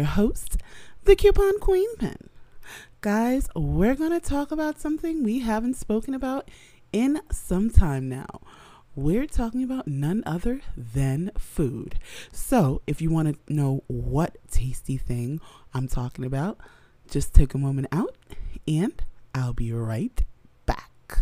your host, the Coupon Queen Pen. Guys, we're going to talk about something we haven't spoken about in some time now. We're talking about none other than food. So, if you want to know what tasty thing I'm talking about, just take a moment out and I'll be right back.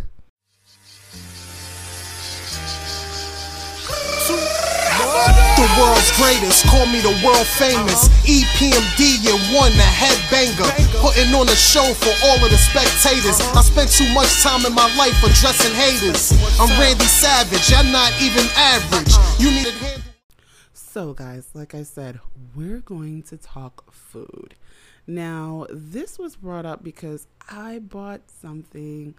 World's greatest, call me the world famous. EPMD and one, the headbanger. Putting on a show for all of the spectators. I spent too much time in my life addressing haters. I'm Randy Savage, I'm not even average. You need a. So, guys, like I said, we're going to talk food. Now, this was brought up because I bought something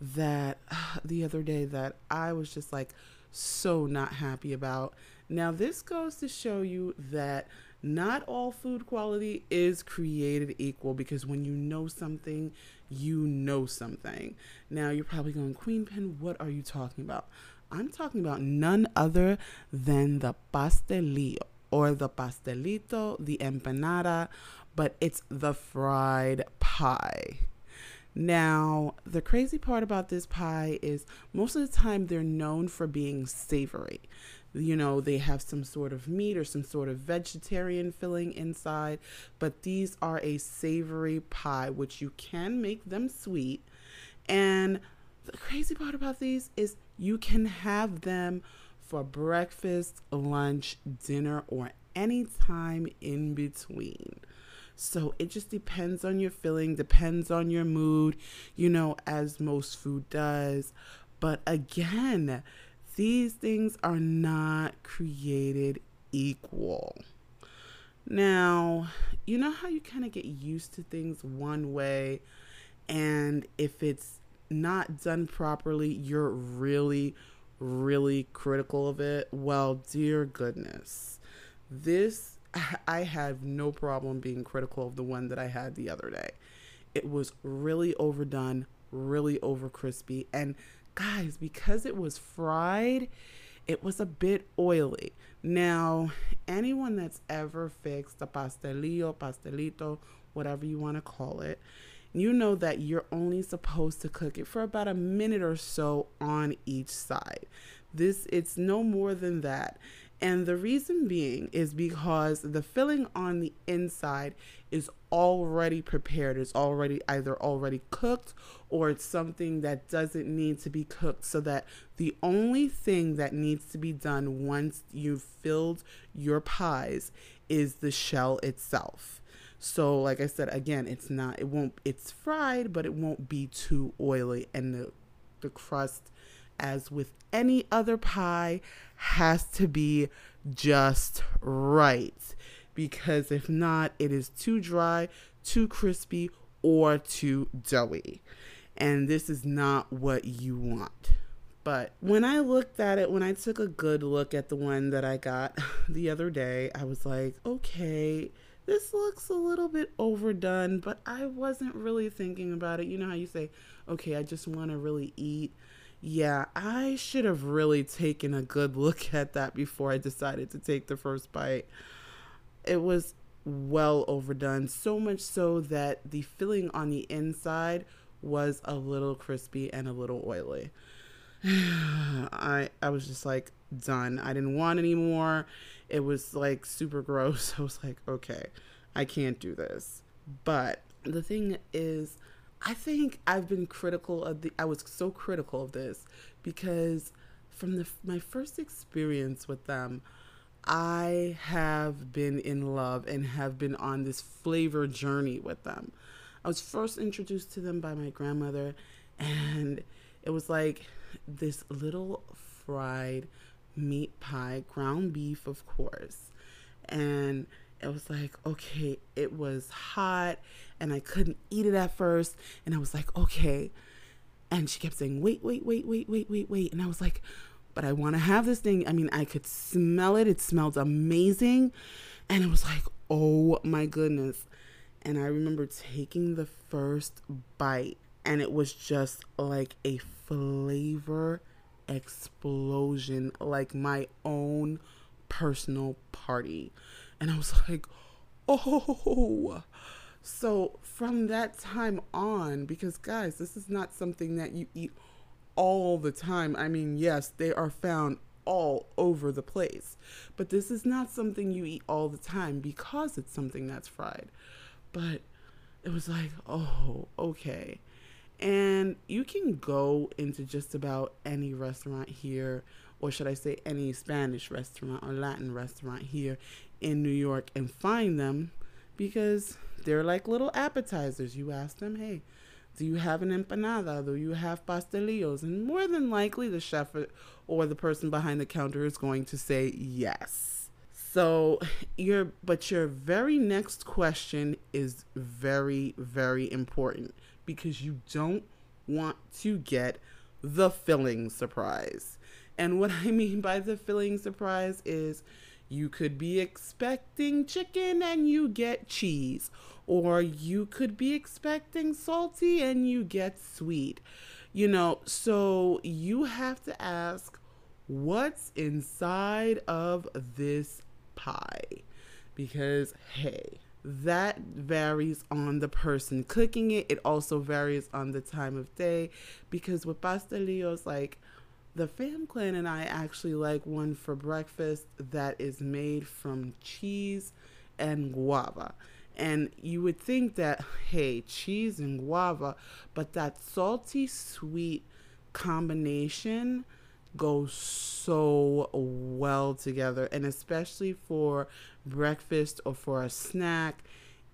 that the other day that I was just like so not happy about. Now, this goes to show you that not all food quality is created equal because when you know something, you know something. Now, you're probably going, Queen Pen, what are you talking about? I'm talking about none other than the pastelillo or the pastelito, the empanada, but it's the fried pie. Now, the crazy part about this pie is most of the time they're known for being savory. You know, they have some sort of meat or some sort of vegetarian filling inside, but these are a savory pie, which you can make them sweet. And the crazy part about these is you can have them for breakfast, lunch, dinner, or any time in between. So it just depends on your feeling, depends on your mood, you know, as most food does. But again, these things are not created equal. Now, you know how you kind of get used to things one way, and if it's not done properly, you're really, really critical of it? Well, dear goodness, this I have no problem being critical of the one that I had the other day. It was really overdone, really over crispy. And guys, because it was fried, it was a bit oily. Now, anyone that's ever fixed a pastelillo, pastelito, whatever you want to call it, you know that you're only supposed to cook it for about a minute or so on each side. This it's no more than that. And the reason being is because the filling on the inside is already prepared. It's already either already cooked or it's something that doesn't need to be cooked. So that the only thing that needs to be done once you've filled your pies is the shell itself. So, like I said, again, it's not, it won't, it's fried, but it won't be too oily. And the, the crust as with any other pie, has to be just right. Because if not, it is too dry, too crispy, or too doughy. And this is not what you want. But when I looked at it, when I took a good look at the one that I got the other day, I was like, okay, this looks a little bit overdone, but I wasn't really thinking about it. You know how you say, okay, I just want to really eat yeah, I should have really taken a good look at that before I decided to take the first bite. It was well overdone, so much so that the filling on the inside was a little crispy and a little oily. I I was just like done. I didn't want any more. It was like super gross. I was like, okay, I can't do this. But the thing is I think I've been critical of the. I was so critical of this because from the my first experience with them, I have been in love and have been on this flavor journey with them. I was first introduced to them by my grandmother, and it was like this little fried meat pie, ground beef, of course, and it was like, okay, it was hot and I couldn't eat it at first. And I was like, okay. And she kept saying, wait, wait, wait, wait, wait, wait, wait. And I was like, but I want to have this thing. I mean, I could smell it. It smelled amazing. And it was like, oh my goodness. And I remember taking the first bite, and it was just like a flavor explosion like my own personal party. And I was like, oh. So from that time on, because guys, this is not something that you eat all the time. I mean, yes, they are found all over the place, but this is not something you eat all the time because it's something that's fried. But it was like, oh, okay. And you can go into just about any restaurant here, or should I say, any Spanish restaurant or Latin restaurant here in New York and find them because they're like little appetizers. You ask them, hey, do you have an empanada? Do you have pastelillos? And more than likely, the chef or the person behind the counter is going to say yes. So your but your very next question is very very important because you don't want to get the filling surprise. And what I mean by the filling surprise is you could be expecting chicken and you get cheese or you could be expecting salty and you get sweet. You know, so you have to ask what's inside of this pie because hey, that varies on the person cooking it. It also varies on the time of day because with pastelillos, like the fam clan and I actually like one for breakfast that is made from cheese and guava. And you would think that, hey, cheese and guava, but that salty sweet combination goes so well together. And especially for breakfast or for a snack,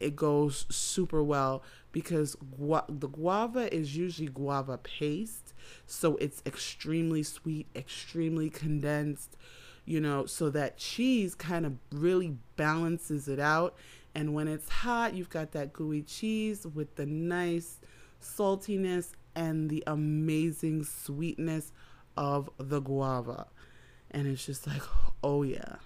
it goes super well because gu- the guava is usually guava paste. So it's extremely sweet, extremely condensed, you know, so that cheese kind of really balances it out and when it's hot, you've got that gooey cheese with the nice saltiness and the amazing sweetness of the guava. And it's just like, oh yeah.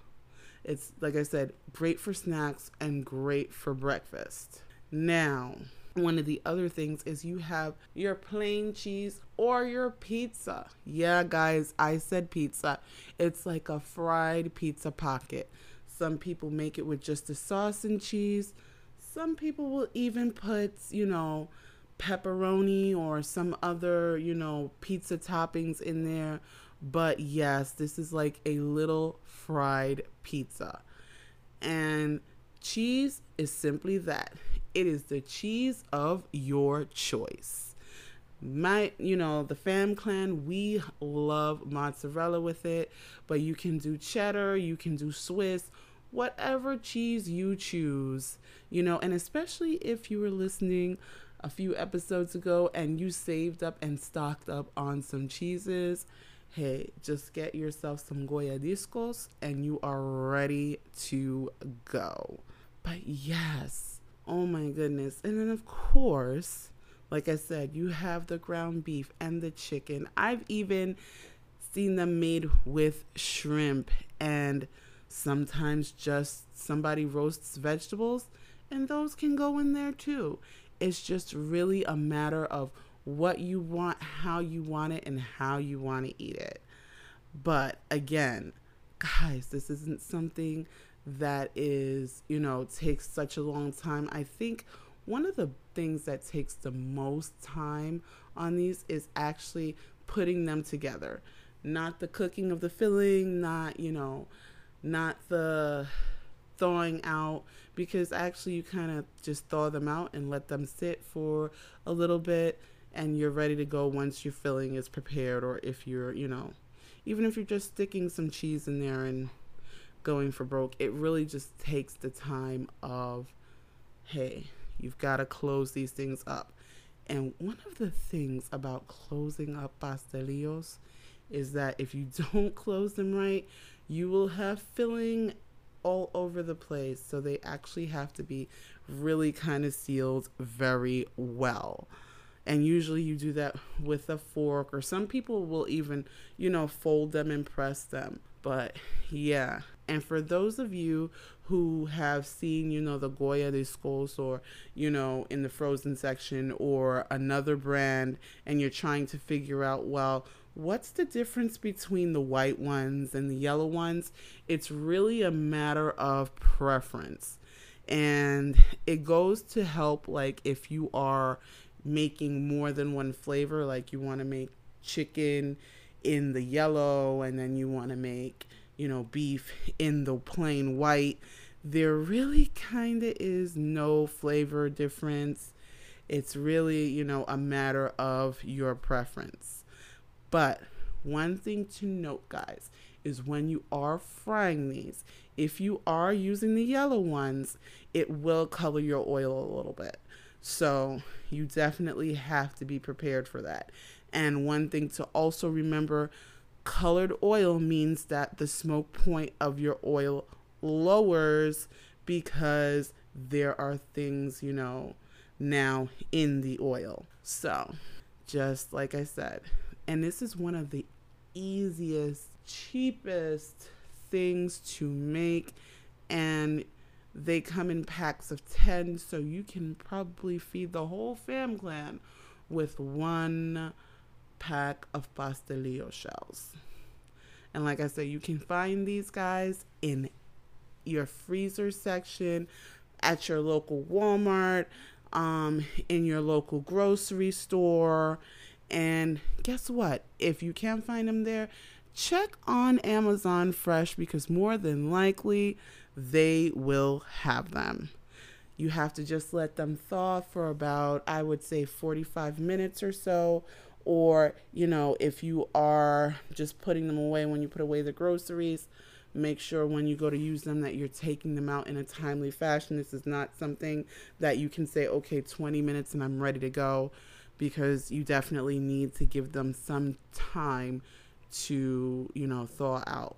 It's, like I said, great for snacks and great for breakfast. Now, one of the other things is you have your plain cheese or your pizza. Yeah, guys, I said pizza. It's like a fried pizza pocket. Some people make it with just the sauce and cheese. Some people will even put, you know, pepperoni or some other, you know, pizza toppings in there. But yes, this is like a little fried pizza. And cheese is simply that it is the cheese of your choice. My, you know, the fam clan, we love mozzarella with it, but you can do cheddar, you can do Swiss, whatever cheese you choose, you know, and especially if you were listening a few episodes ago and you saved up and stocked up on some cheeses, hey, just get yourself some Goya discos and you are ready to go. But yes, oh my goodness. And then, of course, like I said, you have the ground beef and the chicken. I've even seen them made with shrimp and Sometimes just somebody roasts vegetables, and those can go in there too. It's just really a matter of what you want, how you want it, and how you want to eat it. But again, guys, this isn't something that is, you know, takes such a long time. I think one of the things that takes the most time on these is actually putting them together. Not the cooking of the filling, not, you know, not the thawing out because actually you kind of just thaw them out and let them sit for a little bit and you're ready to go once your filling is prepared or if you're you know even if you're just sticking some cheese in there and going for broke it really just takes the time of hey you've got to close these things up and one of the things about closing up pastelillos is that if you don't close them right you will have filling all over the place. So they actually have to be really kind of sealed very well. And usually you do that with a fork, or some people will even, you know, fold them and press them. But yeah. And for those of you who have seen, you know, the Goya discos or, you know, in the frozen section or another brand, and you're trying to figure out, well, what's the difference between the white ones and the yellow ones? It's really a matter of preference. And it goes to help, like, if you are making more than one flavor, like you want to make chicken in the yellow and then you want to make, you know, beef in the plain white. There really kind of is no flavor difference. It's really, you know, a matter of your preference. But one thing to note, guys, is when you are frying these, if you are using the yellow ones, it will color your oil a little bit. So you definitely have to be prepared for that. And one thing to also remember colored oil means that the smoke point of your oil lowers because there are things, you know, now in the oil. So, just like I said, and this is one of the easiest, cheapest things to make and they come in packs of 10 so you can probably feed the whole fam clan with one pack of pastelillo shells. And like I said, you can find these guys in your freezer section at your local Walmart, um, in your local grocery store. And guess what? If you can't find them there, check on Amazon Fresh because more than likely they will have them. You have to just let them thaw for about, I would say, 45 minutes or so. Or, you know, if you are just putting them away when you put away the groceries, make sure when you go to use them that you're taking them out in a timely fashion. This is not something that you can say, okay, 20 minutes and I'm ready to go, because you definitely need to give them some time to, you know, thaw out.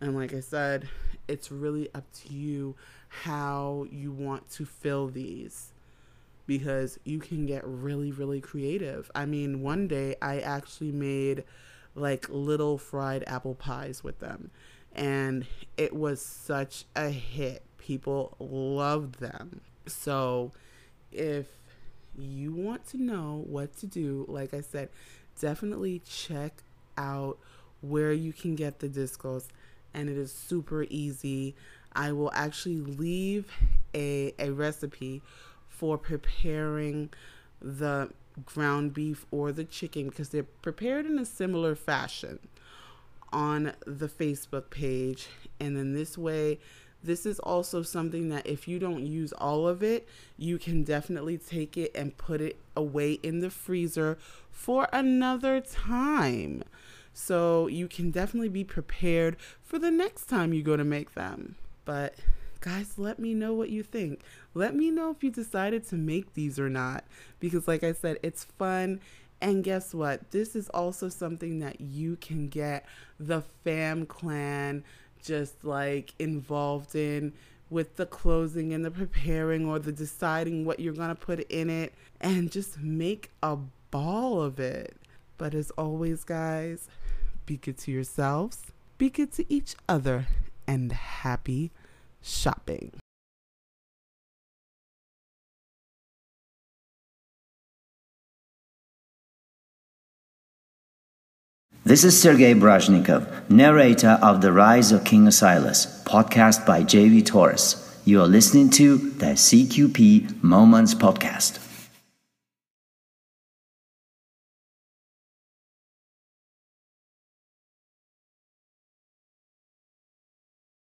And like I said, it's really up to you how you want to fill these because you can get really, really creative. I mean, one day I actually made like little fried apple pies with them and it was such a hit. People loved them. So, if you want to know what to do, like I said, definitely check out where you can get the discos and it is super easy. I will actually leave a, a recipe for preparing the ground beef or the chicken because they're prepared in a similar fashion on the Facebook page. And then this way, this is also something that if you don't use all of it, you can definitely take it and put it away in the freezer for another time. So you can definitely be prepared for the next time you go to make them. But guys, let me know what you think. Let me know if you decided to make these or not. Because, like I said, it's fun and guess what? This is also something that you can get the fam clan just like involved in with the closing and the preparing or the deciding what you're going to put in it and just make a ball of it. But as always, guys, be good to yourselves, be good to each other, and happy shopping. This is Sergei Brajnikov, narrator of The Rise of King Asilas, podcast by JV Torres. You are listening to the CQP Moments Podcast.